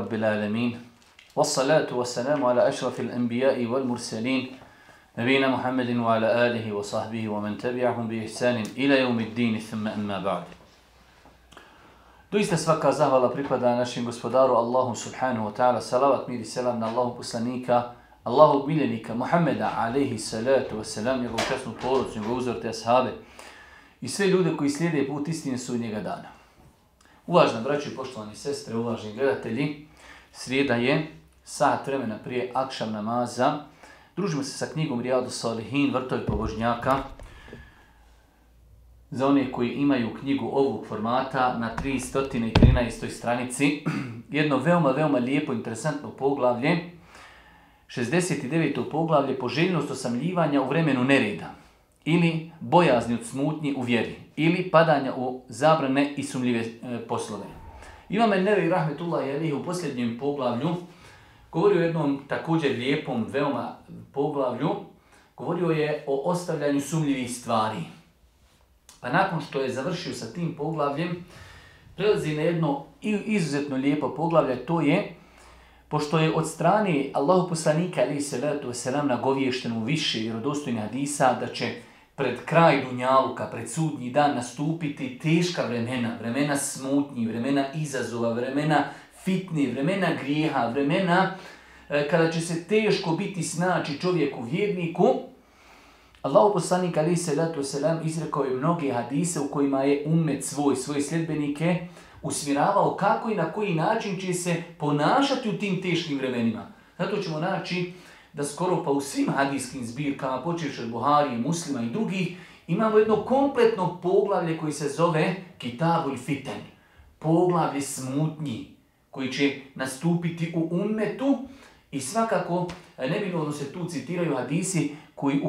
الحمد لله رب العالمين والصلاة والسلام على أشرف الأنبياء والمرسلين نبينا محمد وعلى آله وصحبه ومن تبعهم بإحسان إلى يوم الدين ثم أما بعد Doista svaka zahvala pripada našem gospodaru Allahu subhanahu wa ta'ala, salavat mir i selam na Allahu poslanika, Allahu miljenika Muhammeda alaihi salatu wa salam, njegovu časnu porodcu, njegovu uzor te ashabe i sve ljude koji slijede put istine sudnjega dana. Uvažna braći i poštovani sestre, uvažni gledatelji, srijeda je sat vremena prije akšam namaza. Družimo se sa knjigom Rijadu Salihin, vrtovi pobožnjaka. Za one koji imaju knjigu ovog formata na 313. stranici, jedno veoma, veoma lijepo, interesantno poglavlje, 69. poglavlje, poželjnost osamljivanja u vremenu nereda ili bojazni od smutnji u vjeri, ili padanja u zabrane i sumljive e, poslove. Imam Nevi Rahmetullah Jelih u posljednjem poglavlju govorio o jednom također lijepom, veoma poglavlju, govorio je o ostavljanju sumljivih stvari. Pa nakon što je završio sa tim poglavljem, prelazi na jedno izuzetno lijepo poglavlje, to je Pošto je od strane Allahu poslanika ali se salatu wasalam nagovješteno više vjerodostojnih hadisa da će pred kraj Dunjaluka, pred sudnji dan nastupiti teška vremena, vremena smutnji, vremena izazova, vremena fitni, vremena grijeha, vremena e, kada će se teško biti snaći čovjeku vjerniku, Allahu poslanik ali se salatu wasalam izrekao je mnoge hadise u kojima je umet svoj, svoje sljedbenike, usmjeravao kako i na koji način će se ponašati u tim teškim vremenima. Zato ćemo naći da skoro pa u svim hadijskim zbirkama, počeš od Buharije, muslima i drugih, imamo jedno kompletno poglavlje koji se zove Kitabul Fiten. Poglavlje smutnji koji će nastupiti u ummetu i svakako nebinovno se tu citiraju hadisi koji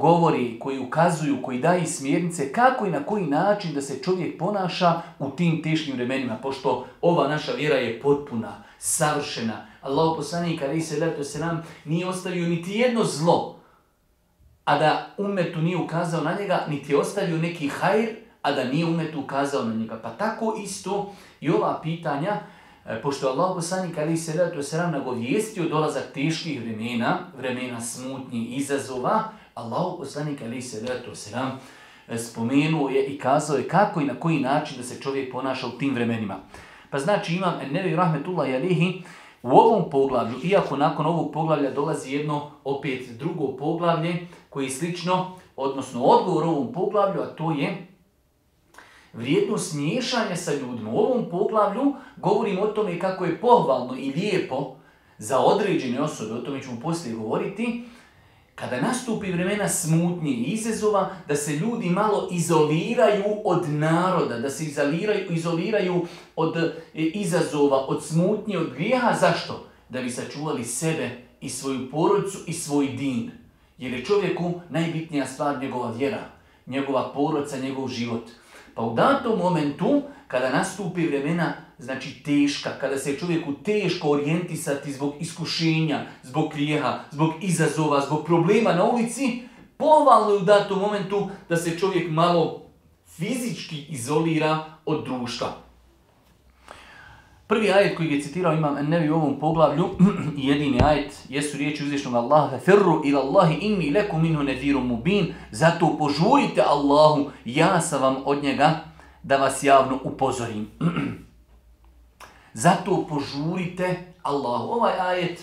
govori, koji ukazuju, koji daju smjernice kako i na koji način da se čovjek ponaša u tim teškim vremenima, pošto ova naša vjera je potpuna, savršena. Allah poslanik ali se leto se nam nije ostavio niti jedno zlo, a da umetu nije ukazao na njega, niti je ostavio neki hajr, a da nije umetu ukazao na njega. Pa tako isto i ova pitanja, E, pošto je Allah poslanik ali se leto sram nagovijestio dolazak teških vremena, vremena smutnji, izazova, Allah poslanik ali se leto sram spomenuo je i kazao je kako i na koji način da se čovjek ponaša u tim vremenima. Pa znači imam Nevi Rahmetullah Jalihi u ovom poglavlju, iako nakon ovog poglavlja dolazi jedno opet drugo poglavlje koji je slično, odnosno odgovor ovom poglavlju, a to je vrijednost miješanja sa ljudima. U ovom poglavlju govorimo o tome kako je pohvalno i lijepo za određene osobe, o tome ćemo poslije govoriti, kada nastupi vremena smutnje i izazova, da se ljudi malo izoliraju od naroda, da se izoliraju, izoliraju od e, izazova, od smutnje, od grijeha. Zašto? Da bi sačuvali sebe i svoju porodicu i svoj din. Jer je čovjeku najbitnija stvar njegova vjera, njegova porodica, njegov život. Pa u datom momentu, kada nastupi vremena, znači teška, kada se čovjeku teško orijentisati zbog iskušenja, zbog grijeha, zbog izazova, zbog problema na ulici, pohvalno je u datom momentu da se čovjek malo fizički izolira od društva. Prvi ajet koji je citirao imam Nevi u ovom poglavlju, jedini ajet, jesu riječi uzvišnog Allaha, Ferru ila Allahi inni leku minhu nediru mubin, zato požurite Allahu, ja sam vam od njega da vas javno upozorim. zato požurite Allahu. Ovaj ajet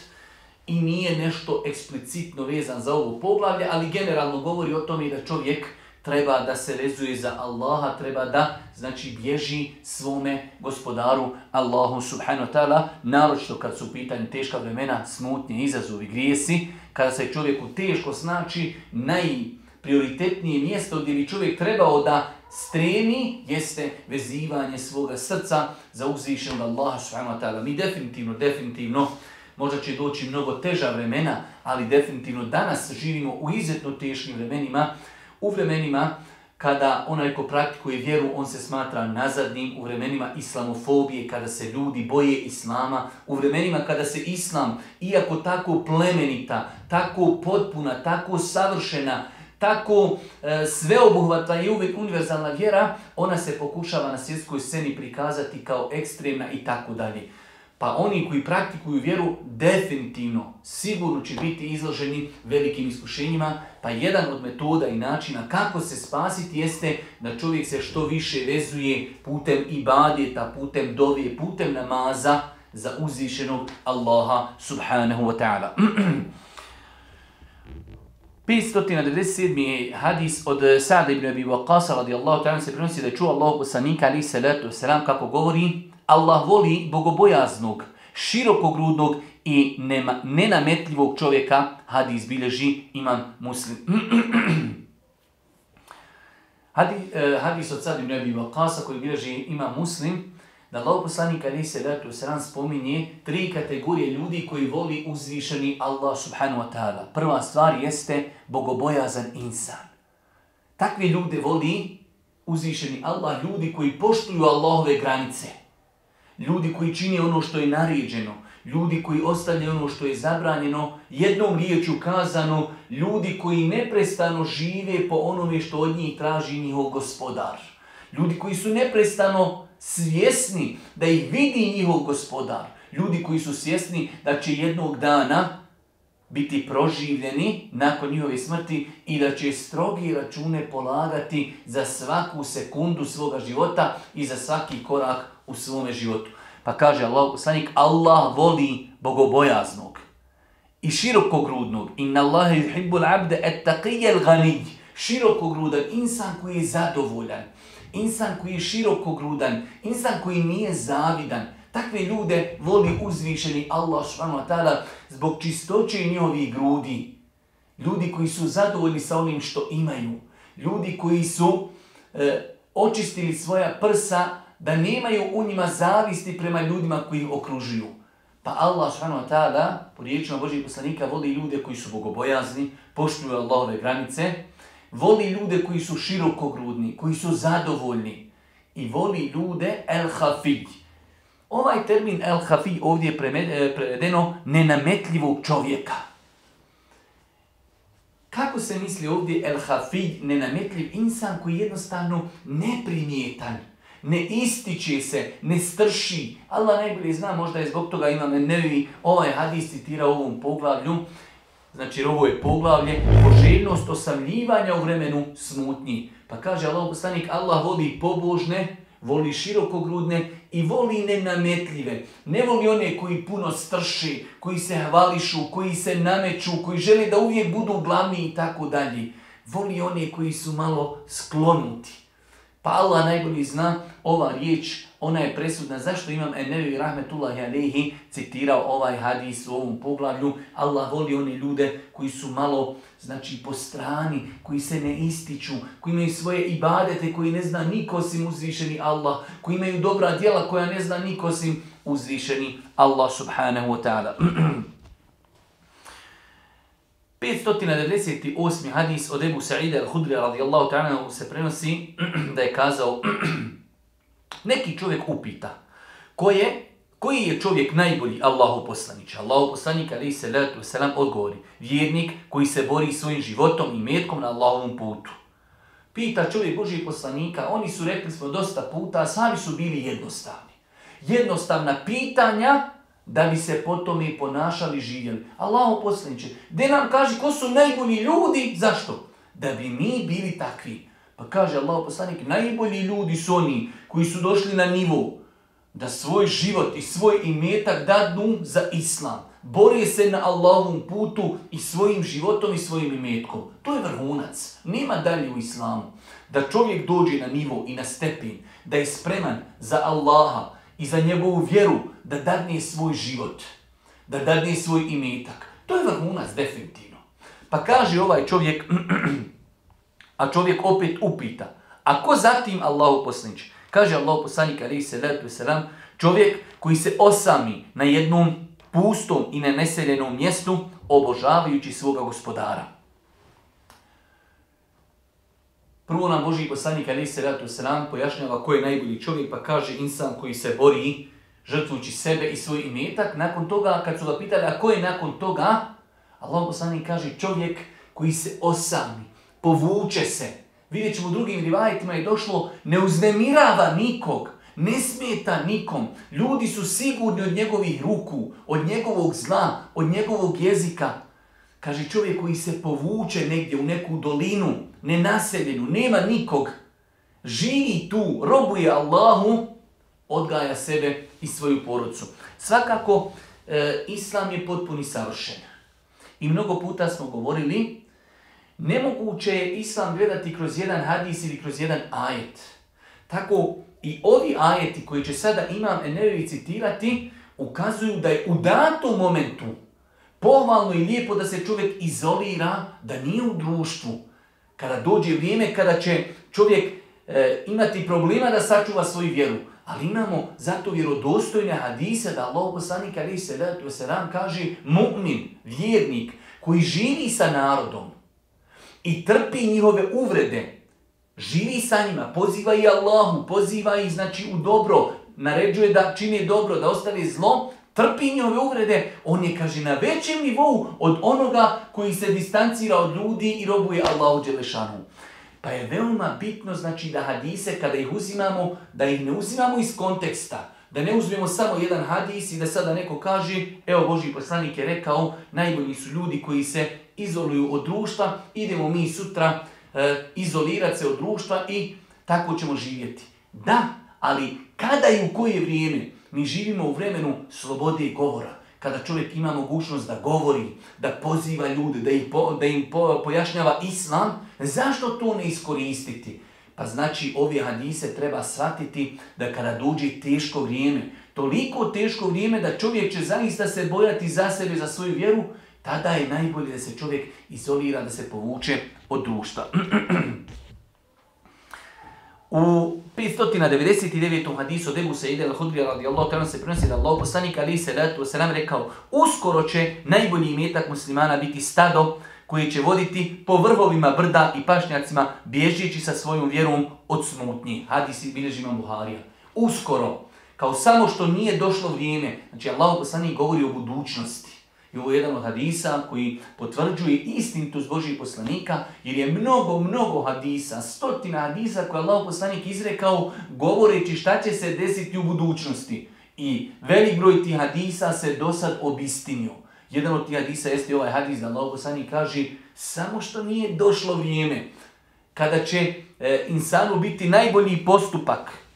i nije nešto eksplicitno vezan za ovo poglavlje, ali generalno govori o tome da čovjek treba da se vezuje za Allaha, treba da znači bježi svome gospodaru Allahu subhanahu wa ta'ala, naročito kad su u pitanju teška vremena, smutnje, izazovi, grijesi, kada se čovjeku teško znači najprioritetnije mjesto gdje bi čovjek trebao da stremi jeste vezivanje svoga srca za uzvišenog Allaha subhanahu wa ta'ala. Mi definitivno, definitivno Možda će doći mnogo teža vremena, ali definitivno danas živimo u izuzetno teškim vremenima, u vremenima kada onaj ko praktikuje vjeru, on se smatra nazadnim, u vremenima islamofobije, kada se ljudi boje islama, u vremenima kada se islam, iako tako plemenita, tako potpuna, tako savršena, tako e, sveobuhvatna i uvijek univerzalna vjera, ona se pokušava na svjetskoj sceni prikazati kao ekstremna i tako dalje. Pa oni koji praktikuju vjeru definitivno, sigurno će biti izloženi velikim iskušenjima. Pa jedan od metoda i načina kako se spasiti jeste da čovjek se što više vezuje putem ibadeta, putem dovije, putem namaza za uzvišenog Allaha subhanahu wa ta'ala. 597. hadis od Sa'da ibn Abi Waqqasa radijallahu ta'ala se prenosi da čuo Allah poslanika ali salatu wasalam kako govori Allah voli bogobojaznog, širokogrudnog i nema, nenametljivog čovjeka, hadis bilježi imam muslim. hadis, eh, hadis od Sa'da ibn Abi Waqqasa koji bilježi imam muslim, da Allah poslanik ali se datu sran spominje tri kategorije ljudi koji voli uzvišeni Allah subhanahu wa ta'ala. Prva stvar jeste bogobojazan insan. Takvi ljude voli uzvišeni Allah, ljudi koji poštuju Allahove granice. Ljudi koji čini ono što je naređeno, ljudi koji ostavljaju ono što je zabranjeno, jednom riječu kazano, ljudi koji neprestano žive po onome što od njih traži njihov gospodar. Ljudi koji su neprestano svjesni da ih vidi njihov gospodar. Ljudi koji su svjesni da će jednog dana biti proživljeni nakon njihove smrti i da će strogi račune polagati za svaku sekundu svoga života i za svaki korak u svome životu. Pa kaže Allah, poslanik, Allah voli bogobojaznog i širokogrudnog. Inna Allahe yuhibbul abde et taqijel ganij. Širokogrudan insan koji je zadovoljan insan koji je širokogrudan, insan koji nije zavidan. Takve ljude voli uzvišeni Allah subhanahu zbog čistoće njihovih grudi. Ljudi koji su zadovoljni sa onim što imaju. Ljudi koji su e, očistili svoja prsa da nemaju u njima zavisti prema ljudima koji ih okružuju. Pa Allah subhanahu ta'ala, po riječima Božih poslanika, voli ljude koji su bogobojazni, poštuju Allahove granice, Voli ljude koji su širokogrudni, koji su zadovoljni. I voli ljude el hafid. Ovaj termin el hafid ovdje je e, prevedeno nenametljivog čovjeka. Kako se misli ovdje el hafid, nenametljiv insan koji je jednostavno neprimjetan, ne ističe se, ne strši. Allah najbolje zna, možda je zbog toga imam nevi ovaj hadis citira u ovom poglavlju, Znači, ovo je poglavlje, poželjnost osamljivanja u vremenu smutnji. Pa kaže Allah poslanik, Allah voli pobožne, voli širokogrudne i voli nenametljive. Ne voli one koji puno strši, koji se hvališu, koji se nameću, koji žele da uvijek budu glavni i tako dalje. Voli one koji su malo sklonuti. Pa Allah najbolji zna ova riječ ona je presudna. Zašto imam Enevi Rahmetullahi Alehi citirao ovaj hadis u ovom poglavlju? Allah voli one ljude koji su malo, znači, po strani, koji se ne ističu, koji imaju svoje ibadete, koji ne zna niko osim uzvišeni Allah, koji imaju dobra djela koja ne zna niko osim uzvišeni Allah subhanahu wa ta'ala. 598. hadis od Ebu Sa'ida al-Hudri radijallahu ta'ala se prenosi da je kazao neki čovjek upita, ko je, koji je čovjek najbolji Allahu poslanić? Allahu poslanik ali se letu selam odgovori, vjernik koji se bori svojim životom i metkom na Allahovom putu. Pita čovjek Božih poslanika, oni su rekli smo dosta puta, a sami su bili jednostavni. Jednostavna pitanja da bi se potom i ponašali živjeli. Allahu poslaniće, gdje nam kaže ko su najbolji ljudi, zašto? Da bi mi bili takvi. Pa kaže Allah poslanik, najbolji ljudi su oni koji su došli na nivo da svoj život i svoj imetak dadnu za islam. Bore se na Allahovom putu i svojim životom i svojim imetkom. To je vrhunac. Nema dalje u islamu. Da čovjek dođe na nivo i na stepin, da je spreman za Allaha i za njegovu vjeru, da dadne svoj život, da dadne svoj imetak. To je vrhunac definitivno. Pa kaže ovaj čovjek, A čovjek opet upita. A ko zatim Allahu poslanić? Kaže Allahu poslanik alaihi salatu wasalam, čovjek koji se osami na jednom pustom i neneseljenom mjestu obožavajući svoga gospodara. Prvo nam Boži poslanik alaihi salatu wasalam pojašnjava ko je najbolji čovjek pa kaže insan koji se bori žrtvujući sebe i svoj imetak. Nakon toga kad su ga pitali a ko je nakon toga, Allah poslanik kaže čovjek koji se osami povuče se. Vidjet ćemo u drugim rivajetima je došlo, ne uznemirava nikog, ne smeta nikom. Ljudi su sigurni od njegovih ruku, od njegovog zla, od njegovog jezika. Kaže čovjek koji se povuče negdje u neku dolinu, nenaseljenu, nema nikog. Živi tu, robuje Allahu, odgaja sebe i svoju porodcu. Svakako, e, Islam je potpuni savršen. I mnogo puta smo govorili, nemoguće je Islam gledati kroz jedan hadis ili kroz jedan ajet. Tako i ovi ajeti koji će sada Imam Enevi citirati, ukazuju da je u datom momentu pohvalno i lijepo da se čovjek izolira, da nije u društvu. Kada dođe vrijeme kada će čovjek e, imati problema da sačuva svoju vjeru. Ali imamo zato vjerodostojne hadise da Allah poslanik ali se kaže mu'min, vjernik, koji živi sa narodom i trpi njihove uvrede, živi sa njima, poziva i Allahu, poziva ih znači u dobro, naređuje da čini dobro, da ostavi zlo, trpi njihove uvrede, on je, kaže, na većem nivou od onoga koji se distancira od ljudi i robuje Allahu Đelešanu. Pa je veoma bitno, znači, da hadise, kada ih uzimamo, da ih ne uzimamo iz konteksta. Da ne uzmemo samo jedan hadis i da sada neko kaže, evo Boži poslanik je rekao, najbolji su ljudi koji se izoluju od društva, idemo mi sutra e, izolirati se od društva i tako ćemo živjeti. Da, ali kada i u koje vrijeme mi živimo u vremenu slobode i govora, kada čovjek ima mogućnost da govori, da poziva ljude, da, ih da im pojašnjava islam, zašto to ne iskoristiti? Pa znači ove hadise treba shvatiti da kada dođe teško vrijeme, toliko teško vrijeme da čovjek će zaista se bojati za sebe, za svoju vjeru, tada je najbolje da se čovjek izolira, da se povuče od društva. U 599. hadisu od Ebu Sa'ide al-Hudrija radijallahu ta'ala se prenosi da Allah poslanik ali se ratu nam rekao uskoro će najbolji imetak muslimana biti stado koji će voditi po vrhovima brda i pašnjacima bježeći sa svojom vjerom od smutnji. Hadis bilježi imam Buharija. Uskoro, kao samo što nije došlo vrijeme, znači Allah poslanik govori o budućnosti. I ovo je jedan od hadisa koji potvrđuje istinitost Božih poslanika, jer je mnogo, mnogo hadisa, stotina hadisa koje Allah poslanik izrekao govoreći šta će se desiti u budućnosti. I velik broj tih hadisa se do sad obistinio. Jedan od tih hadisa jeste ovaj hadis da Allah poslanik kaže samo što nije došlo vrijeme kada će e, insanu biti najbolji postupak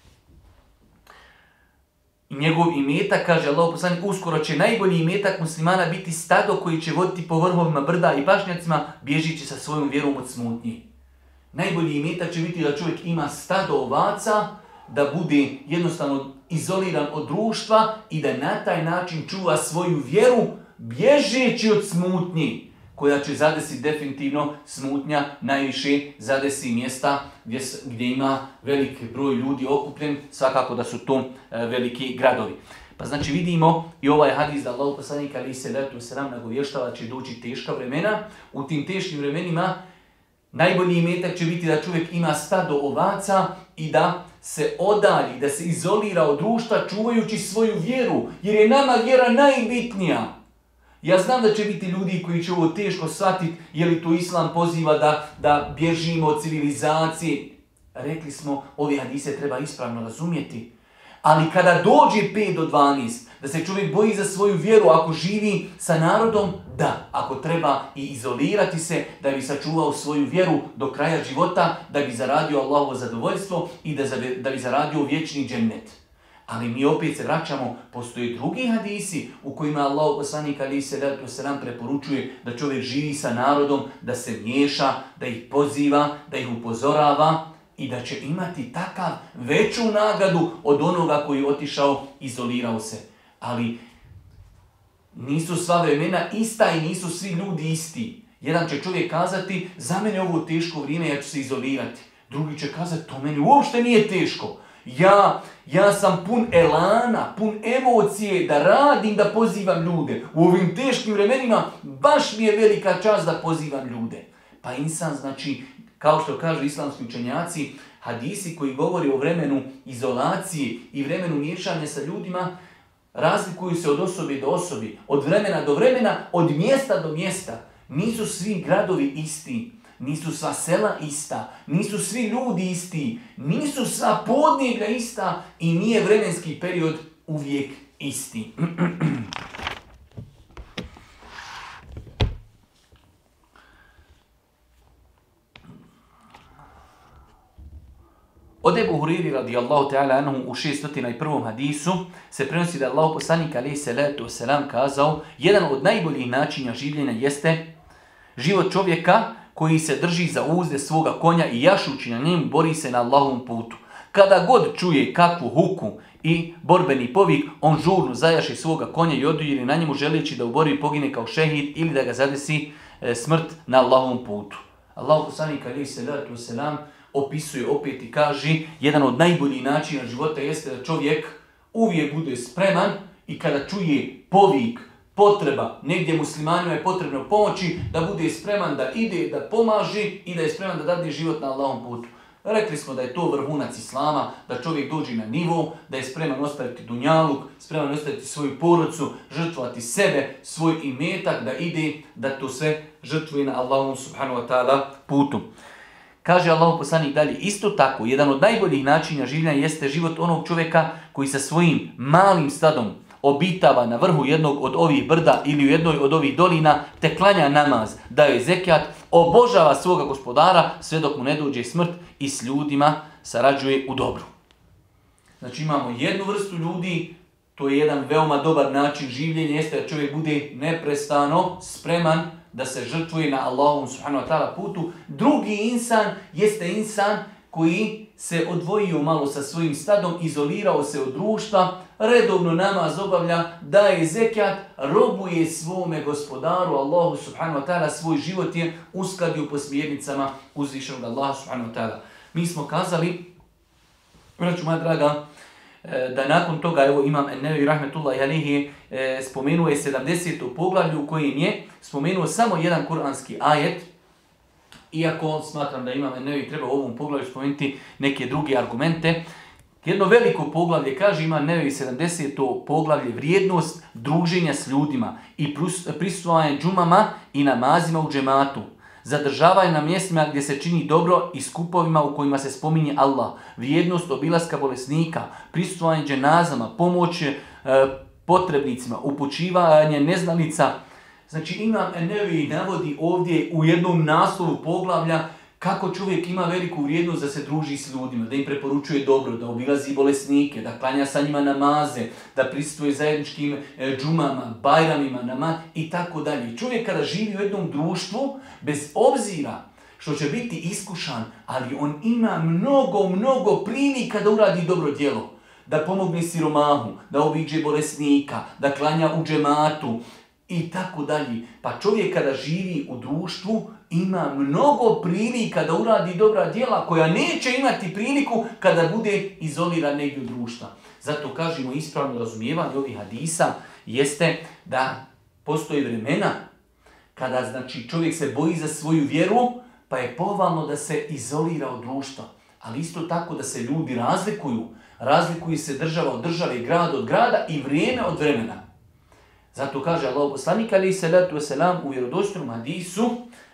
njegov imetak, kaže Allah poslanik, uskoro će najbolji imetak muslimana biti stado koji će voditi po vrhovima brda i pašnjacima, bježići sa svojom vjerom od smutnji. Najbolji imetak će biti da čovjek ima stado ovaca, da bude jednostavno izoliran od društva i da na taj način čuva svoju vjeru, bježeći od smutnji koja će zadesi definitivno smutnja, najviše zadesi mjesta gdje, gdje ima velik broj ljudi okupljen, svakako da su to e, veliki gradovi. Pa znači vidimo i ovaj hadis da Allah poslanik ali se letu se nam nagovještava će doći teška vremena. U tim teškim vremenima najbolji imetak će biti da čovjek ima stado ovaca i da se odalji, da se izolira od društva čuvajući svoju vjeru, jer je nama vjera najbitnija. Ja znam da će biti ljudi koji će ovo teško shvatiti, je li to islam poziva da, da bježimo od civilizacije. Rekli smo, ovi hadise treba ispravno razumjeti. Ali kada dođe 5 do 12, da se čovjek boji za svoju vjeru ako živi sa narodom, da, ako treba i izolirati se, da bi sačuvao svoju vjeru do kraja života, da bi zaradio Allahovo zadovoljstvo i da, da bi zaradio vječni džennet. Ali mi opet se vraćamo, postoje drugi hadisi u kojima Allah poslanik ali se se nam preporučuje da čovjek živi sa narodom, da se miješa, da ih poziva, da ih upozorava i da će imati takav veću nagadu od onoga koji je otišao, izolirao se. Ali nisu sva vremena ista i nisu svi ljudi isti. Jedan će čovjek kazati, za mene ovo teško vrijeme, ja ću se izolirati. Drugi će kazati, to meni uopšte nije teško. Ja, ja sam pun elana, pun emocije da radim, da pozivam ljude. U ovim teškim vremenima baš mi je velika čast da pozivam ljude. Pa insan, znači, kao što kažu islamski učenjaci, hadisi koji govori o vremenu izolacije i vremenu miješanja sa ljudima, razlikuju se od osobe do osobi, od vremena do vremena, od mjesta do mjesta. Nisu svi gradovi isti. Nisu sva sela ista, nisu svi ljudi isti, nisu sva podnijega ista i nije vremenski period uvijek isti. Od Ebu Huriri radijallahu ta'ala anhu u 601. hadisu se prenosi da je Allah poslanik alaihi salatu wasalam kazao jedan od najboljih načina življenja jeste život čovjeka koji se drži za uzde svoga konja i jašući na njemu bori se na Allahovom putu. Kada god čuje kakvu huku i borbeni povik, on žurno zajaši svoga konja i odujiri na njemu želeći da u borbi pogine kao šehid ili da ga zadesi e, smrt na Allahovom putu. Allah poslanik alaihi salatu wasalam opisuje opet i kaže jedan od najboljih načina života jeste da čovjek uvijek bude spreman i kada čuje povik, potreba, negdje muslimanima je potrebno pomoći, da bude spreman da ide, da pomaži i da je spreman da dadi život na Allahom putu. Rekli smo da je to vrhunac Islama, da čovjek dođe na nivo, da je spreman ostaviti dunjaluk, spreman ostaviti svoju porodcu, žrtvovati sebe, svoj imetak, da ide, da to sve žrtvuje na Allahom subhanahu wa ta'ala putu. Kaže Allah poslanik dalje, isto tako, jedan od najboljih načina življenja jeste život onog čovjeka koji sa svojim malim stadom obitava na vrhu jednog od ovih brda ili u jednoj od ovih dolina, te klanja namaz, daje zekijat, obožava svoga gospodara sve dok mu ne dođe smrt i s ljudima sarađuje u dobru. Znači imamo jednu vrstu ljudi, to je jedan veoma dobar način življenja, jeste da čovjek bude neprestano spreman da se žrtvuje na Allahom subhanahu wa ta'ala putu. Drugi insan jeste insan koji se odvojio malo sa svojim stadom, izolirao se od društva, redovno namaz obavlja, daje zekijat, robuje svome gospodaru, Allahu subhanahu wa ta'ala, svoj život je uskladio po smjernicama uzvišenog Allaha subhanahu wa ta'ala. Mi smo kazali, braću moja draga, E, da nakon toga, evo imam Ennevi Rahmetullah Jalihi, e, spomenuo je 70. poglavlju u kojem je spomenuo samo jedan kuranski ajet, iako smatram da imam Ennevi treba u ovom poglavlju spomenuti neke druge argumente, Jedno veliko poglavlje, kaže ima Nevi 70. poglavlje, vrijednost druženja s ljudima i prisustvovanje džumama i namazima u džematu zadržavaju na mjestima gdje se čini dobro i skupovima u kojima se spominje Allah, vrijednost obilaska bolesnika, prisustvovanje dženazama, pomoć e, potrebnicima, upućivanje neznanica. Znači Imam Enevi navodi ovdje u jednom naslovu poglavlja kako čovjek ima veliku vrijednost da se druži s ljudima, da im preporučuje dobro, da obilazi bolesnike, da klanja sa njima namaze, da prisutuje zajedničkim e, džumama, bajramima, nama i tako dalje. Čovjek kada živi u jednom društvu, bez obzira što će biti iskušan, ali on ima mnogo, mnogo prilika da uradi dobro djelo. Da pomogne siromahu, da obiđe bolesnika, da klanja u džematu, i tako dalje. Pa čovjek kada živi u društvu ima mnogo prilika da uradi dobra djela koja neće imati priliku kada bude izoliran negdje u društva. Zato kažemo ispravno razumijevanje ovih hadisa jeste da postoji vremena kada znači čovjek se boji za svoju vjeru, pa je povalno da se izolira od društva. Ali isto tako da se ljudi razlikuju. Razlikuju se država od države, grad od grada i vrijeme od vremena. Zato kaže Allah poslanik alaihi se letu u vjerodostom hadisu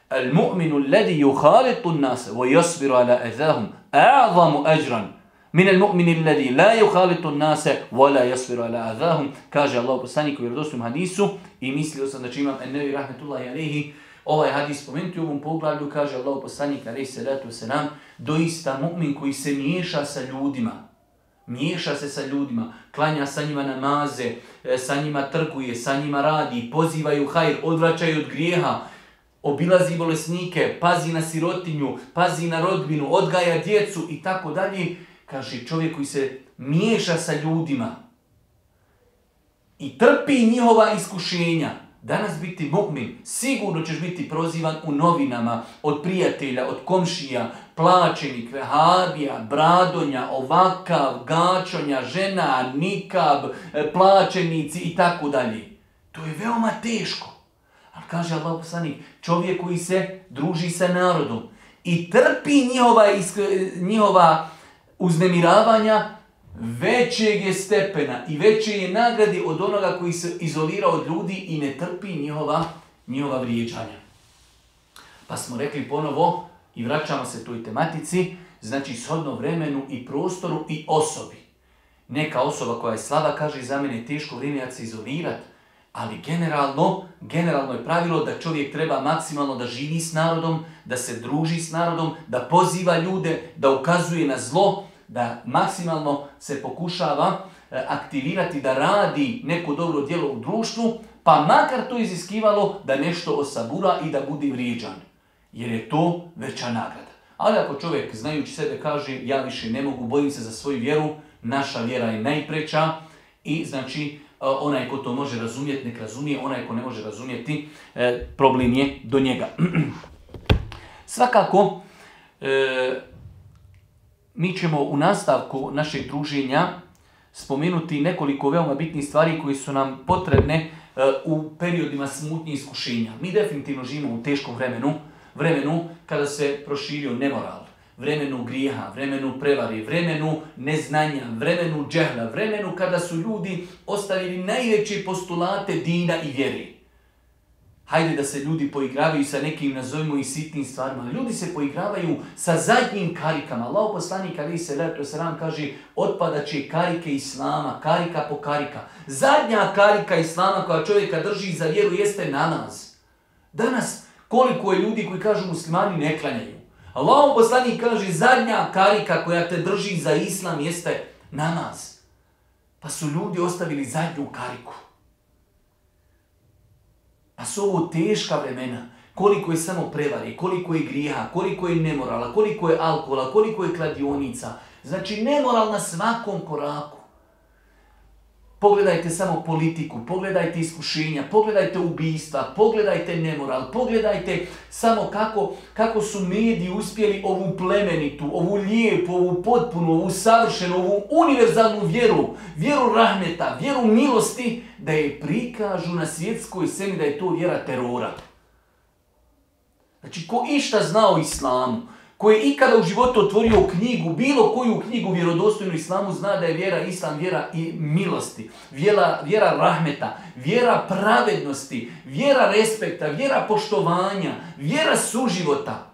al mu'minu alladhi yukhalitu an-nas wa yasbiru ala adahum a'zamu ajran. Min al mu'min alladhi la yukhalitu an-nas wa la yasbiru ala adahum kaže Allah poslanik u vjerodostom hadisu i mislio sam da će imam An-Navi rahmetullahi alejhi ovaj hadis spomenuti u ovom poglavlju kaže Allah poslanik alaihi salatu selam doista mu'min koji se miješa sa ljudima miješa se sa ljudima klanja sa njima namaze, e, sa njima trguje, sa njima radi, pozivaju hajr, odvraćaju od grijeha, obilazi bolesnike, pazi na sirotinju, pazi na rodbinu, odgaja djecu i tako dalje. Kaže čovjek koji se miješa sa ljudima i trpi njihova iskušenja, Danas biti mu'min, sigurno ćeš biti prozivan u novinama, od prijatelja, od komšija, plaćenik, vehabija, bradonja, ovakav, gačonja, žena, nikab, e, plaćenici i tako dalje. To je veoma teško. Ali kaže Allah poslanik, čovjek koji se druži sa narodom i trpi njihova, njihova uznemiravanja, većeg je stepena i veće je nagradi od onoga koji se izolira od ljudi i ne trpi njihova, njihova vrijeđanja. Pa smo rekli ponovo i vraćamo se toj tematici, znači shodno vremenu i prostoru i osobi. Neka osoba koja je slaba kaže za mene teško vrijeme ja se izolirati, ali generalno, generalno je pravilo da čovjek treba maksimalno da živi s narodom, da se druži s narodom, da poziva ljude, da ukazuje na zlo, da maksimalno se pokušava e, aktivirati, da radi neko dobro djelo u društvu, pa makar to iziskivalo da nešto osabura i da budi vrijeđan. Jer je to veća nagrada. Ali ako čovjek znajući sebe kaže ja više ne mogu, bojim se za svoju vjeru, naša vjera je najpreća i znači onaj ko to može razumjeti, nek razumije, onaj ko ne može razumjeti, e, problem je do njega. Svakako, e, mi ćemo u nastavku našeg druženja spomenuti nekoliko veoma bitnih stvari koji su nam potrebne e, u periodima smutnje iskušenja. Mi definitivno živimo u teškom vremenu, vremenu kada se proširio nemoral, vremenu grijeha, vremenu prevari, vremenu neznanja, vremenu džehla, vremenu kada su ljudi ostavili najveće postulate dina i vjeri. Hajde da se ljudi poigravaju sa nekim, nazovimo i sitnim stvarima. Ljudi se poigravaju sa zadnjim karikama. Allah poslanik Ali se leto sram kaže otpada će karike Islama, karika po karika. Zadnja karika Islama koja čovjeka drži za vjeru jeste namaz. Danas koliko je ljudi koji kažu muslimani ne klanjaju. Allahom poslanik kaže zadnja karika koja te drži za islam jeste namaz. Pa su ljudi ostavili zadnju kariku. Pa su ovo teška vremena. Koliko je samo prevari, koliko je grijeha, koliko je nemorala, koliko je alkohola, koliko je kladionica. Znači nemoral na svakom koraku. Pogledajte samo politiku, pogledajte iskušenja, pogledajte ubijstva, pogledajte nemoral, pogledajte samo kako, kako su mediji uspjeli ovu plemenitu, ovu lijepu, ovu potpunu, ovu savršenu, ovu univerzalnu vjeru, vjeru rahmeta, vjeru milosti, da je prikažu na svjetskoj sceni da je to vjera terora. Znači, ko išta zna o islamu, koji je ikada u životu otvorio knjigu, bilo koju knjigu vjerodostojnu islamu, zna da je vjera islam, vjera i milosti, vjera, vjera rahmeta, vjera pravednosti, vjera respekta, vjera poštovanja, vjera suživota.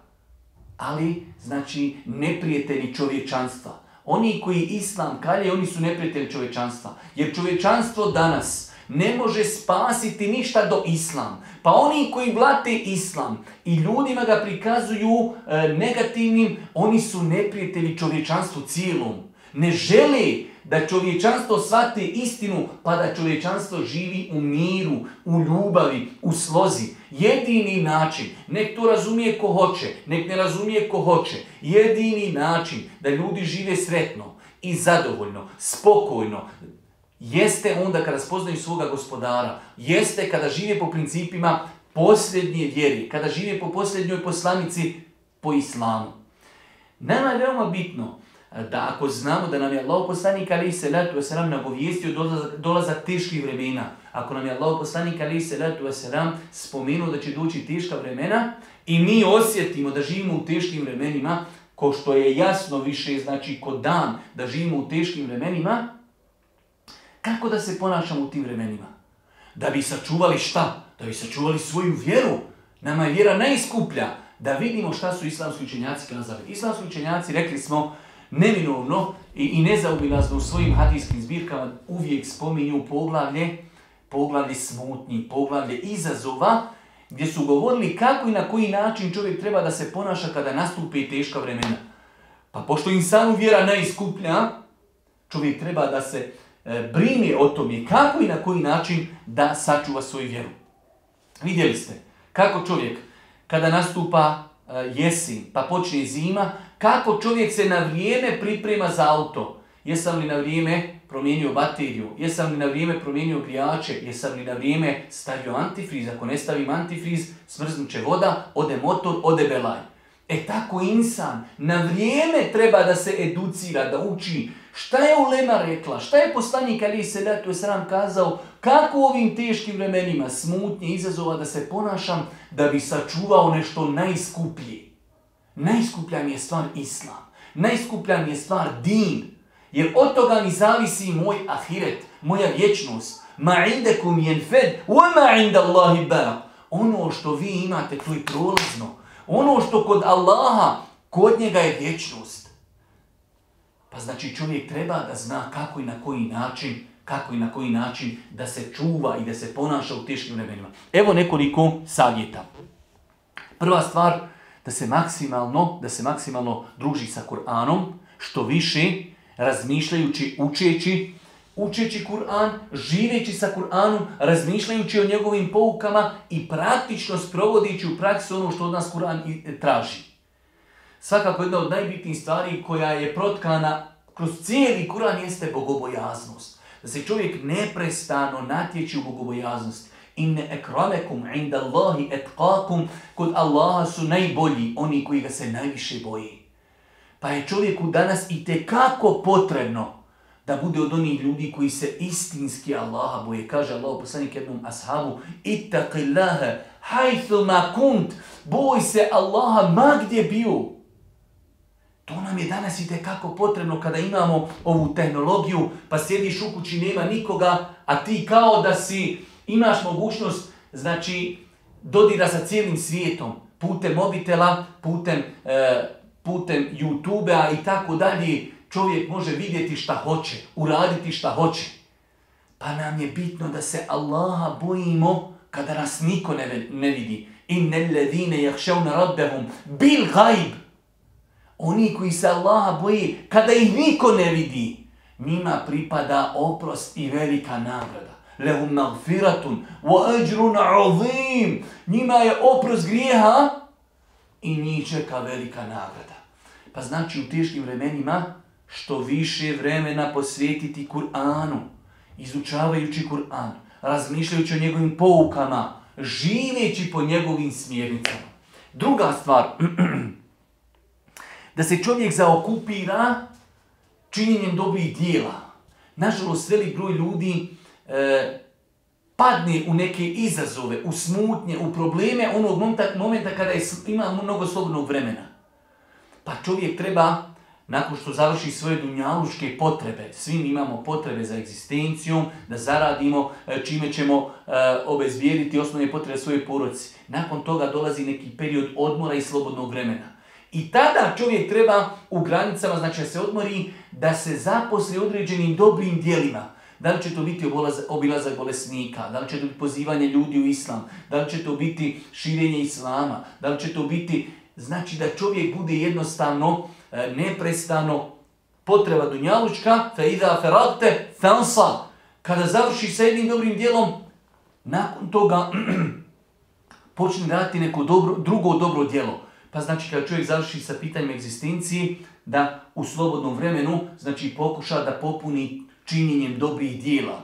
Ali, znači, neprijatelji čovječanstva. Oni koji islam kalje, oni su neprijatelji čovječanstva. Jer čovječanstvo danas, ne može spasiti ništa do islam. Pa oni koji blate islam i ljudima ga prikazuju e, negativnim, oni su neprijatelji čovječanstvu cijelom. Ne žele da čovječanstvo shvate istinu, pa da čovječanstvo živi u miru, u ljubavi, u slozi. Jedini način, nek to razumije ko hoće, nek ne razumije ko hoće, jedini način da ljudi žive sretno i zadovoljno, spokojno, jeste onda kada spoznaju svoga gospodara, jeste kada žive po principima posljednje vjeri, kada žive po posljednjoj poslanici po islamu. Nama je veoma bitno da ako znamo da nam je Allah poslanik ali se letu wasalam nagovijestio dolazak, dolazak teških vremena, ako nam je Allah poslanik ali se letu wasalam spomenuo da će doći teška vremena i mi osjetimo da živimo u teškim vremenima, ko što je jasno više, znači kod dan da živimo u teškim vremenima, kako da se ponašamo u tim vremenima? Da bi sačuvali šta? Da bi sačuvali svoju vjeru. Nama je vjera najskuplja. Da vidimo šta su islamski učenjaci kazali. Islamski učenjaci, rekli smo, neminovno i, i nezaobilazno u svojim hadijskim zbirkama uvijek spominju poglavlje, poglavlje smutnji, poglavlje izazova, gdje su govorili kako i na koji način čovjek treba da se ponaša kada nastupe teška vremena. Pa pošto insanu vjera najskuplja, čovjek treba da se brine o tome kako i na koji način da sačuva svoju vjeru. Vidjeli ste kako čovjek kada nastupa e, jesi pa počne zima, kako čovjek se na vrijeme priprema za auto. Jesam li na vrijeme promijenio bateriju, jesam li na vrijeme promijenio grijače, jesam li na vrijeme stavio antifriz, ako ne stavim antifriz, smrznuće voda, ode motor, ode belaj. E tako insan na vrijeme treba da se educira, da uči Šta je Ulema rekla? Šta je poslanik Ali Sedatu Sram kazao? Kako u ovim teškim vremenima smutnje izazova da se ponašam da bi sačuvao nešto najskuplje? Najskuplja mi je stvar Islam. Najskuplja mi je stvar din. Jer od toga mi zavisi moj ahiret, moja vječnost. Ma indekum jen fed, wa ma inda Allahi barak. Ono što vi imate, to je prolazno. Ono što kod Allaha, kod njega je vječnost. Pa znači čovjek treba da zna kako i na koji način, kako i na koji način da se čuva i da se ponaša u teškim vremenima. Evo nekoliko savjeta. Prva stvar, da se maksimalno, da se maksimalno druži sa Kur'anom, što više razmišljajući, učeći, učeći Kur'an, živeći sa Kur'anom, razmišljajući o njegovim poukama i praktično sprovodići u praksu ono što od nas Kur'an traži. Svakako jedna od najbitnijih stvari koja je protkana kroz cijeli Kur'an jeste bogobojaznost. Da se čovjek neprestano natječi u bogobojaznost. Inne ekramekum inda Allahi etkakum, kod Allaha su najbolji, oni koji ga se najviše boji. Pa je čovjeku danas i kako potrebno da bude od onih ljudi koji se istinski Allaha boje. Kaže Allah poslanik jednom ashabu, ittaqillaha hajthu kunt, boj se Allaha ma gdje bio. To nam je danas i kako potrebno kada imamo ovu tehnologiju, pa sjediš u kući, nema nikoga, a ti kao da si imaš mogućnost, znači, dodira sa cijelim svijetom, putem mobitela, putem, e, putem YouTube-a i tako dalje, čovjek može vidjeti šta hoće, uraditi šta hoće. Pa nam je bitno da se Allaha bojimo kada nas niko ne, ne vidi. Inne ledine jahševna rabbehum bil gajb. Oni koji se Allaha boji, kada ih niko ne vidi, njima pripada oprost i velika nagrada. Lehum magfiratun wa ajrun azim. Njima je oprost grijeha i njih čeka velika nagrada. Pa znači u teškim vremenima što više vremena posvetiti Kur'anu, izučavajući Kur'an, razmišljajući o njegovim poukama, živeći po njegovim smjernicama. Druga stvar, da se čovjek zaokupira činjenjem dobrih dijela. Nažalost, velik broj ljudi e, padne u neke izazove, u smutnje, u probleme onog momenta, kada je, ima mnogo slobodnog vremena. Pa čovjek treba nakon što završi svoje dunjaluške potrebe, svi imamo potrebe za egzistencijom, da zaradimo, e, čime ćemo e, obezbijediti osnovne potrebe svoje poroci. Nakon toga dolazi neki period odmora i slobodnog vremena. I tada čovjek treba u granicama, znači da se odmori, da se zaposli određenim dobrim dijelima. Da li će to biti obilazak bolesnika, da li će to biti pozivanje ljudi u islam, da li će to biti širenje islama, da li će to biti, znači da čovjek bude jednostavno E, neprestano potreba dunjalučka, fe idha feragte fansa. Kada završi sa jednim dobrim dijelom, nakon toga počne raditi neko dobro, drugo dobro djelo. Pa znači kada čovjek završi sa pitanjem egzistencije, da u slobodnom vremenu znači pokuša da popuni činjenjem dobrih dijela.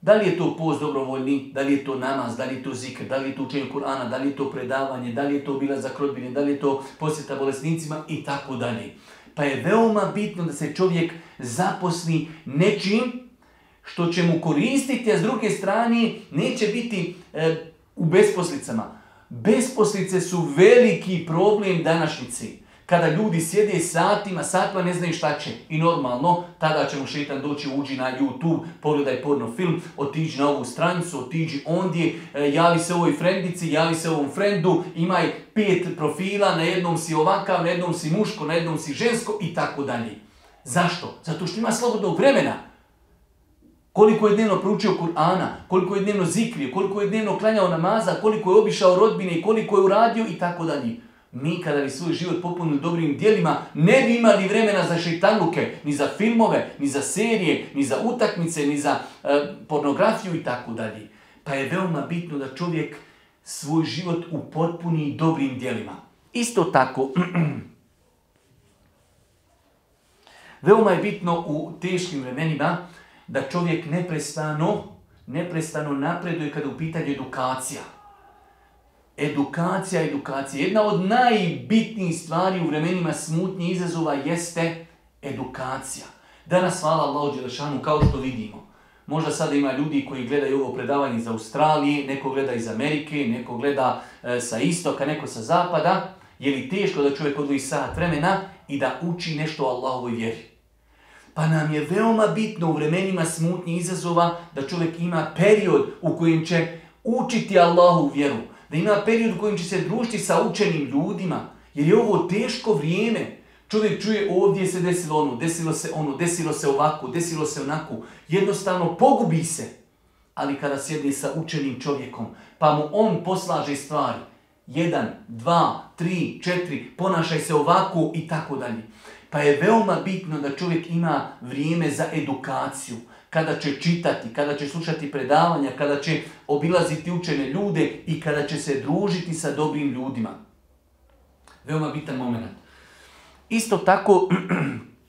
Da li je to post dobrovoljni, da li je to namaz, da li je to zikr, da li je to učenje Kur'ana, da li je to predavanje, da li je to bila za rodbine, da li je to posjeta bolesnicima i tako dalje. Pa je veoma bitno da se čovjek zaposli nečim što će mu koristiti, a s druge strane neće biti e, u besposlicama. Besposlice su veliki problem današnjici kada ljudi sjede satima, satima ne znaju šta će. I normalno, tada će mu šetan doći, uđi na YouTube, pogledaj porno film, otiđi na ovu stranicu, otiđi ondje, e, javi se ovoj frendici, javi se ovom frendu, imaj pet profila, na jednom si ovakav, na jednom si muško, na jednom si žensko i tako dalje. Zašto? Zato što ima slobodnog vremena. Koliko je dnevno proučio Kur'ana, koliko je dnevno zikrio, koliko je dnevno klanjao namaza, koliko je obišao rodbine i koliko je uradio i tako dalje. Mi kada bi svoj život popunili dobrim dijelima, ne bi imali vremena za šeitanluke, ni za filmove, ni za serije, ni za utakmice, ni za e, pornografiju i tako dalje. Pa je veoma bitno da čovjek svoj život upotpuni dobrim dijelima. Isto tako, veoma je bitno u teškim vremenima da čovjek neprestano, neprestano napreduje kada u pitanju edukacija. Edukacija, edukacija. Jedna od najbitnijih stvari u vremenima smutnje izazova jeste edukacija. Danas hvala Allahu Đelešanu kao što vidimo. Možda sada ima ljudi koji gledaju ovo predavanje iz Australije, neko gleda iz Amerike, neko gleda e, sa istoka, neko sa zapada. Je li teško da čovjek odvoji sat vremena i da uči nešto o Allahovoj vjeri? Pa nam je veoma bitno u vremenima smutnje izazova da čovjek ima period u kojem će učiti Allahu vjeru da ima period u kojem će se družiti sa učenim ljudima, jer je ovo teško vrijeme. Čovjek čuje ovdje se desilo ono, desilo se ono, desilo se ovako, desilo se onako. Jednostavno pogubi se. Ali kada sjedne sa učenim čovjekom, pa mu on poslaže stvari, jedan, dva, tri, četiri, ponašaj se ovako i tako dalje. Pa je veoma bitno da čovjek ima vrijeme za edukaciju, kada će čitati, kada će slušati predavanja, kada će obilaziti učene ljude i kada će se družiti sa dobrim ljudima. Veoma bitan moment. Isto tako,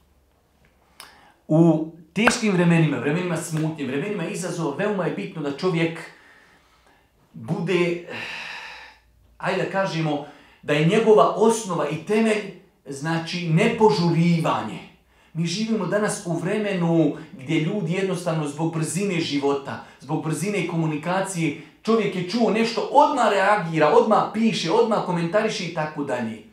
u teškim vremenima, vremenima smutnje, vremenima izazova, veoma je bitno da čovjek bude, ajde da kažemo, da je njegova osnova i temelj, znači nepožurivanje. Mi živimo danas u vremenu gdje ljudi jednostavno zbog brzine života, zbog brzine komunikacije, čovjek je čuo nešto, odmah reagira, odmah piše, odmah komentariše i tako dalje.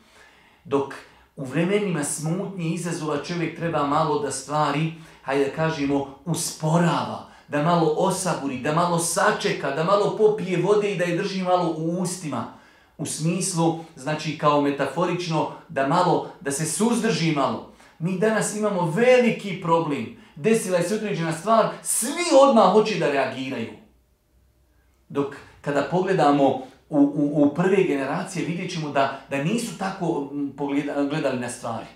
Dok u vremenima smutnje izazova čovjek treba malo da stvari, hajde da kažemo, usporava, da malo osaburi, da malo sačeka, da malo popije vode i da je drži malo u ustima. U smislu, znači kao metaforično, da malo, da se suzdrži malo. Mi danas imamo veliki problem. Desila je se određena stvar, svi odmah hoće da reagiraju. Dok kada pogledamo u, u, u prve generacije vidjet ćemo da, da nisu tako gledali na stvari.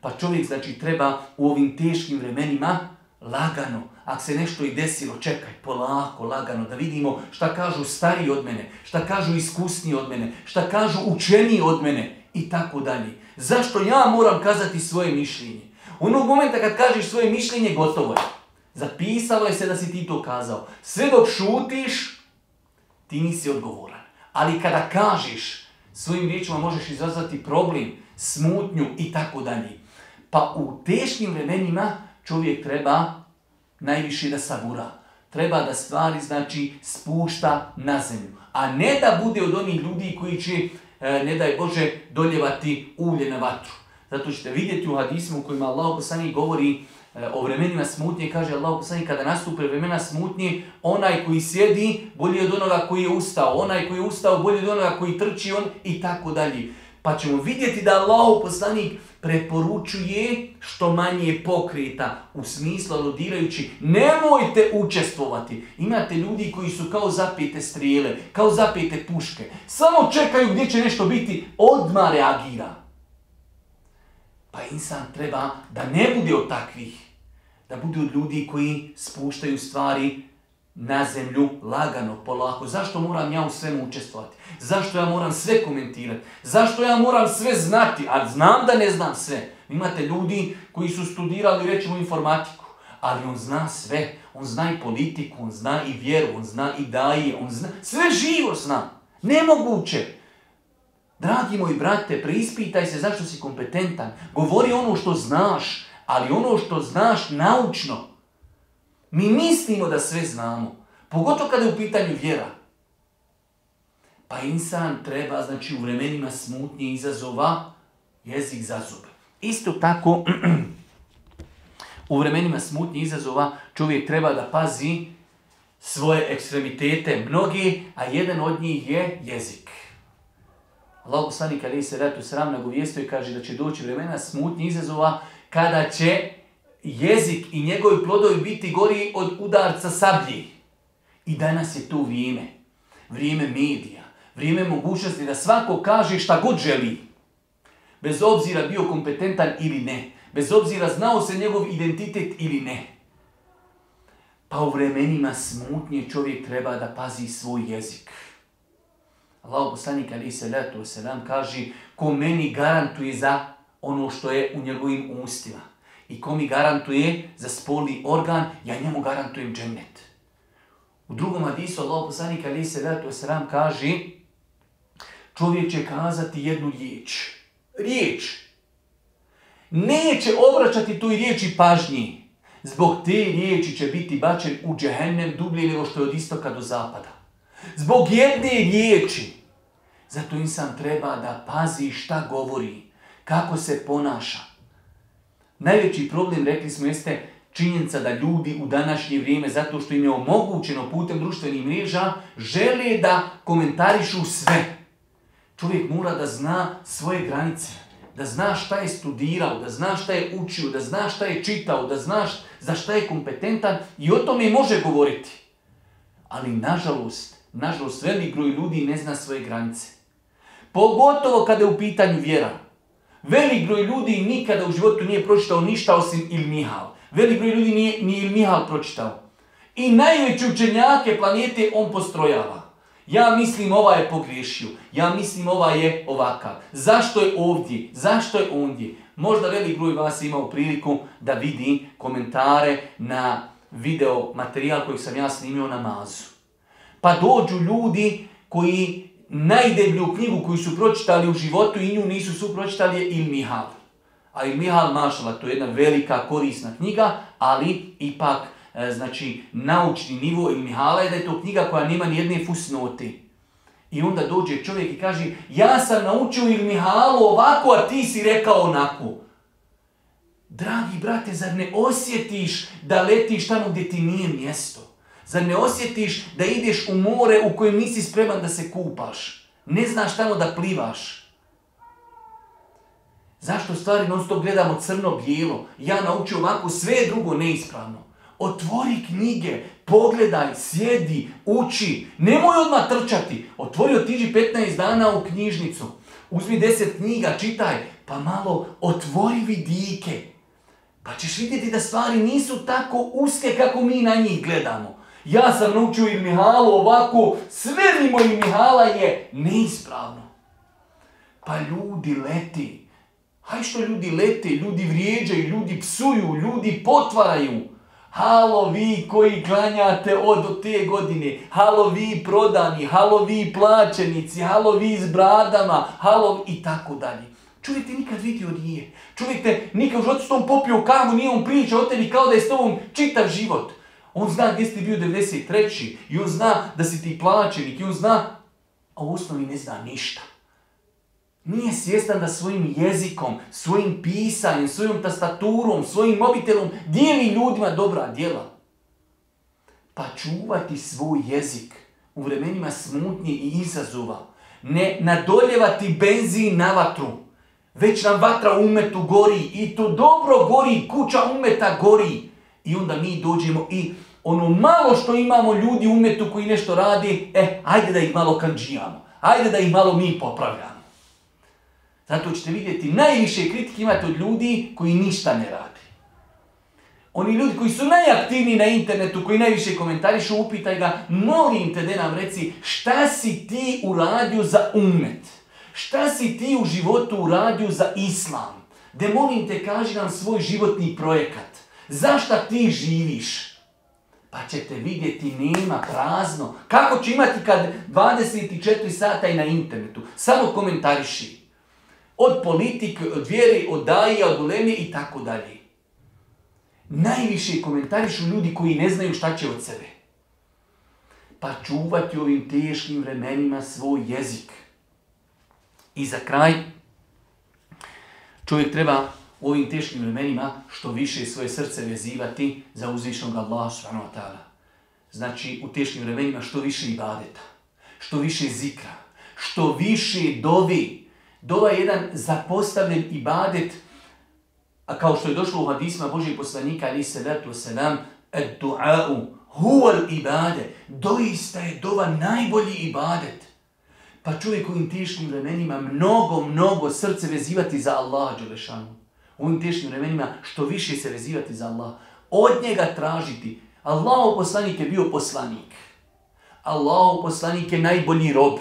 Pa čovjek znači treba u ovim teškim vremenima lagano, ako se nešto i desilo, čekaj, polako, lagano, da vidimo šta kažu stariji od mene, šta kažu iskusniji od mene, šta kažu učeniji od mene i tako dalje. Zašto ja moram kazati svoje mišljenje? Onog momenta kad kažeš svoje mišljenje, gotovo je. Zapisalo je se da si ti to kazao. Sve dok šutiš, ti nisi odgovoran. Ali kada kažeš, svojim riječima možeš izazvati problem, smutnju i tako dalje. Pa u teškim vremenima čovjek treba najviše da savura. Treba da stvari, znači, spušta na zemlju. A ne da bude od onih ljudi koji će E, ne daj Bože, doljevati ulje na vatru. Zato ćete vidjeti u hadismu u kojima Allah poslanik govori e, o vremenima smutnje, kaže Allah poslanik kada nastupe vremena smutnje, onaj koji sjedi bolje od onoga koji je ustao, onaj koji je ustao bolje od onoga koji trči on i tako dalje. Pa ćemo vidjeti da Allah poslanik preporučuje što manje pokreta u smislu aludirajući nemojte učestvovati. Imate ljudi koji su kao zapete strijele, kao zapete puške. Samo čekaju gdje će nešto biti, odmah reagira. Pa insan treba da ne bude od takvih. Da bude od ljudi koji spuštaju stvari na zemlju lagano, polako. Zašto moram ja u svemu učestvovati? Zašto ja moram sve komentirati? Zašto ja moram sve znati? A znam da ne znam sve. Imate ljudi koji su studirali, rećemo, informatiku. Ali on zna sve. On zna i politiku, on zna i vjeru, on zna i daje, on zna... Sve živo zna. Nemoguće. Dragi moji brate, preispitaj se zašto si kompetentan. Govori ono što znaš, ali ono što znaš naučno. Mi mislimo da sve znamo. Pogotovo kada je u pitanju vjera. Pa insan treba, znači u vremenima smutnje izazova, jezik za zub. Isto tako, u vremenima smutnje izazova čovjek treba da pazi svoje ekstremitete, mnogi, a jedan od njih je jezik. Allah poslanik ali se ratu sram nagovijestio i kaže da će doći vremena smutnje izazova kada će jezik i njegovi plodovi biti gori od udarca sablji. I danas je to vrijeme. Vrijeme medija. Vrijeme mogućnosti da svako kaže šta god želi. Bez obzira bio kompetentan ili ne. Bez obzira znao se njegov identitet ili ne. Pa u vremenima smutnje čovjek treba da pazi svoj jezik. Allah poslanik ali se letu se nam kaže ko meni garantuje za ono što je u njegovim ustima i ko mi garantuje za spolni organ, ja njemu garantujem džennet. U drugom hadisu Allah poslanika ali se vratu sram kaže čovjek će kazati jednu riječ. Riječ. Neće obraćati toj riječi pažnji. Zbog te riječi će biti bačen u džehennem dublje nego što je od istoka do zapada. Zbog jedne riječi. Zato insan treba da pazi šta govori, kako se ponaša. Najveći problem, rekli smo, jeste činjenica da ljudi u današnje vrijeme, zato što im je omogućeno putem društvenih mreža, žele da komentarišu sve. Čovjek mora da zna svoje granice, da zna šta je studirao, da zna šta je učio, da zna šta je čitao, da zna za šta je kompetentan i o tome može govoriti. Ali nažalost, nažalost, velik broj ljudi ne zna svoje granice. Pogotovo kada je u pitanju vjera. Velik broj ljudi nikada u životu nije pročitao ništa osim Ilmihal. Velik broj ljudi nije ni Ilmihal pročitao. I najveći učenjake planete on postrojava. Ja mislim ova je pogriješio. Ja mislim ova je ovakav. Zašto je ovdje? Zašto je ondje? Možda velik broj vas imao priliku da vidi komentare na video materijal koji sam ja snimio na mazu. Pa dođu ljudi koji najdeblju knjigu koju su pročitali u životu i nju nisu su pročitali je Il Mihal. A Il Mihal, mašala, to je jedna velika korisna knjiga, ali ipak, e, znači, naučni nivo Il Mihala je da je to knjiga koja nema ni jedne fusnote. I onda dođe čovjek i kaže, ja sam naučio Il Mihalu ovako, a ti si rekao onako. Dragi brate, zar ne osjetiš da letiš tamo gdje ti nije mjesto? Zar ne osjetiš da ideš u more u kojem nisi spreman da se kupaš? Ne znaš tamo da plivaš. Zašto stvari non stop gledamo crno-bijelo? Ja naučio ovako, sve drugo neispravno. Otvori knjige, pogledaj, sjedi, uči. Nemoj odmah trčati. Otvori, otiđi 15 dana u knjižnicu. Uzmi 10 knjiga, čitaj, pa malo otvori vidike. Pa ćeš vidjeti da stvari nisu tako uske kako mi na njih gledamo. Ja sam naučio i Mihalu ovako, sve mimo i Mihala je neispravno. Pa ljudi leti. Haj što ljudi lete, ljudi vrijeđaju, ljudi psuju, ljudi potvaraju. Halo vi koji klanjate od te godine, halo vi prodani, halo vi plaćenici, halo vi s bradama, halo i tako dalje. Čovjek te nikad vidio nije. Čovjek te nikad u životu s tom popio kavu, nije on priča o tebi kao da je s tobom čitav život. On zna gdje si bio 93. I on zna da si ti plaćenik. I on zna, a u osnovi ne zna ništa. Nije svjestan da svojim jezikom, svojim pisanjem, svojom tastaturom, svojim mobitelom dijeli ljudima dobra djela. Pa čuvati svoj jezik u vremenima smutnje i izazova. Ne nadoljevati benzin na vatru. Već nam vatra umetu gori i to dobro gori, kuća umeta gori. I onda mi dođemo i ono malo što imamo ljudi u umetu koji nešto radi, e, ajde da ih malo kanđijamo. Ajde da ih malo mi popravljamo. Zato ćete vidjeti, najviše kritike imate od ljudi koji ništa ne radi. Oni ljudi koji su najaktivniji na internetu, koji najviše komentarišu, upitaj ga, molim te da nam reci, šta si ti uradio za umet? Šta si ti u životu uradio za islam? De molim te, kaži nam svoj životni projekat. Zašta ti živiš? Pa ćete vidjeti nema prazno. Kako će imati kad 24 sata i na internetu? Samo komentariši. Od politike, od vjere, od daje, od uleme i tako dalje. Najviše komentarišu ljudi koji ne znaju šta će od sebe. Pa čuvati u ovim teškim vremenima svoj jezik. I za kraj, čovjek treba u ovim teškim vremenima što više svoje srce vezivati za uzvišnog Allaha subhanahu wa ta'ala. Znači, u teškim vremenima što više ibadeta, što više zikra, što više dovi. Dova je jedan zapostavljen ibadet, a kao što je došlo u hadisma Božih poslanika, ali se letu selam, et du'a'u, huval ibade, doista je dova najbolji ibadet. Pa čovjek u ovim teškim vremenima mnogo, mnogo srce vezivati za Allaha Đelešanu u ovim teškim vremenima što više se vezivati za Allah. Od njega tražiti. Allahu poslanik je bio poslanik. Allahu poslanik je najbolji rob.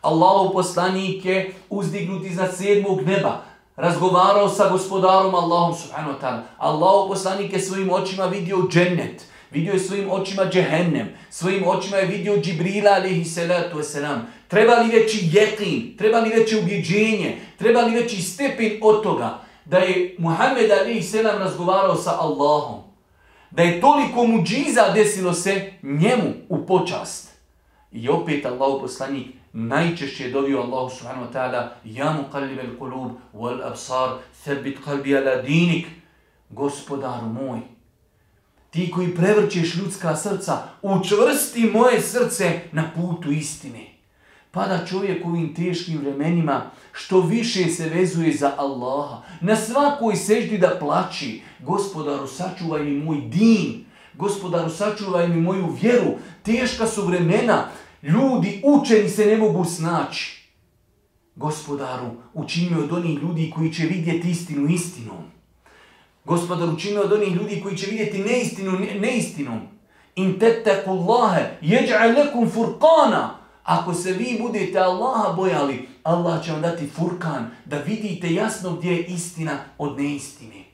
Allahu poslanik je uzdignut iznad sedmog neba. Razgovarao sa gospodarom Allahom subhanahu wa ta'ala. Allahu poslanik je svojim očima vidio džennet. Vidio je svojim očima džehennem. Svojim očima je vidio Džibrila alaihi salatu wasalam. Treba li veći jekin? Treba li veće ubjeđenje? Treba li veći stepen od toga? Da je Muhammed Ali selam razgovarao sa Allahom. Da je toliko muđiza desilo se njemu u počast. I opet Allah poslanik najčešće je dovio Allahu subhanahu wa ta'ala Ja mu kalib al wal absar thabit kalbi ala dinik. Gospodaru moj, ti koji prevrćeš ljudska srca, učvrsti moje srce na putu istine. Pa da čovjek u ovim teškim vremenima što više se vezuje za Allaha. Na svakoj seždi da plaći. Gospodaru, sačuvaj mi moj din. Gospodaru, sačuvaj mi moju vjeru. Teška su vremena. Ljudi učeni se ne mogu snaći. Gospodaru, učini od onih ljudi koji će vidjeti istinu istinom. Gospodaru, učini od onih ljudi koji će vidjeti neistinu neistinom. In tettaku Allahe, jeđa'e lekum furqana. Ako se vi budete Allaha bojali, Allah će vam dati furkan, da vidite jasno gdje je istina od neistine.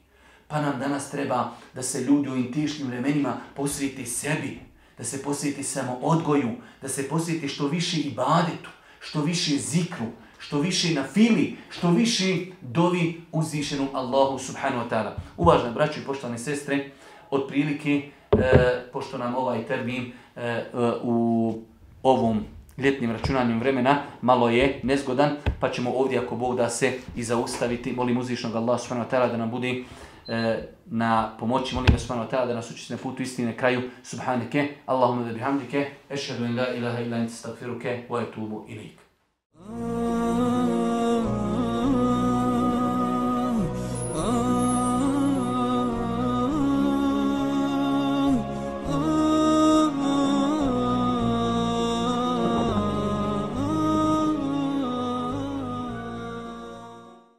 Pa nam danas treba da se ljudi u teškim vremenima posvijeti sebi, da se posvijeti samo odgoju, da se posvijeti što više ibadetu, što više zikru, što više na fili, što više dovi uzvišenom Allahu subhanahu wa ta'ala. Uvažene braće i poštovane sestre, otprilike, e, pošto nam ovaj termin e, u ovom ljetnim računanjem vremena malo je nezgodan, pa ćemo ovdje ako Bog da se i zaustaviti. Molim uzvišnog Allah subhanahu wa da nam bude e, na pomoći, molim ga subhanahu wa da nas učisti na putu istine kraju subhanike, Allahumma da bihamdike, ešhedu in la ilaha illa anta astaghfiruke wa atubu ilik.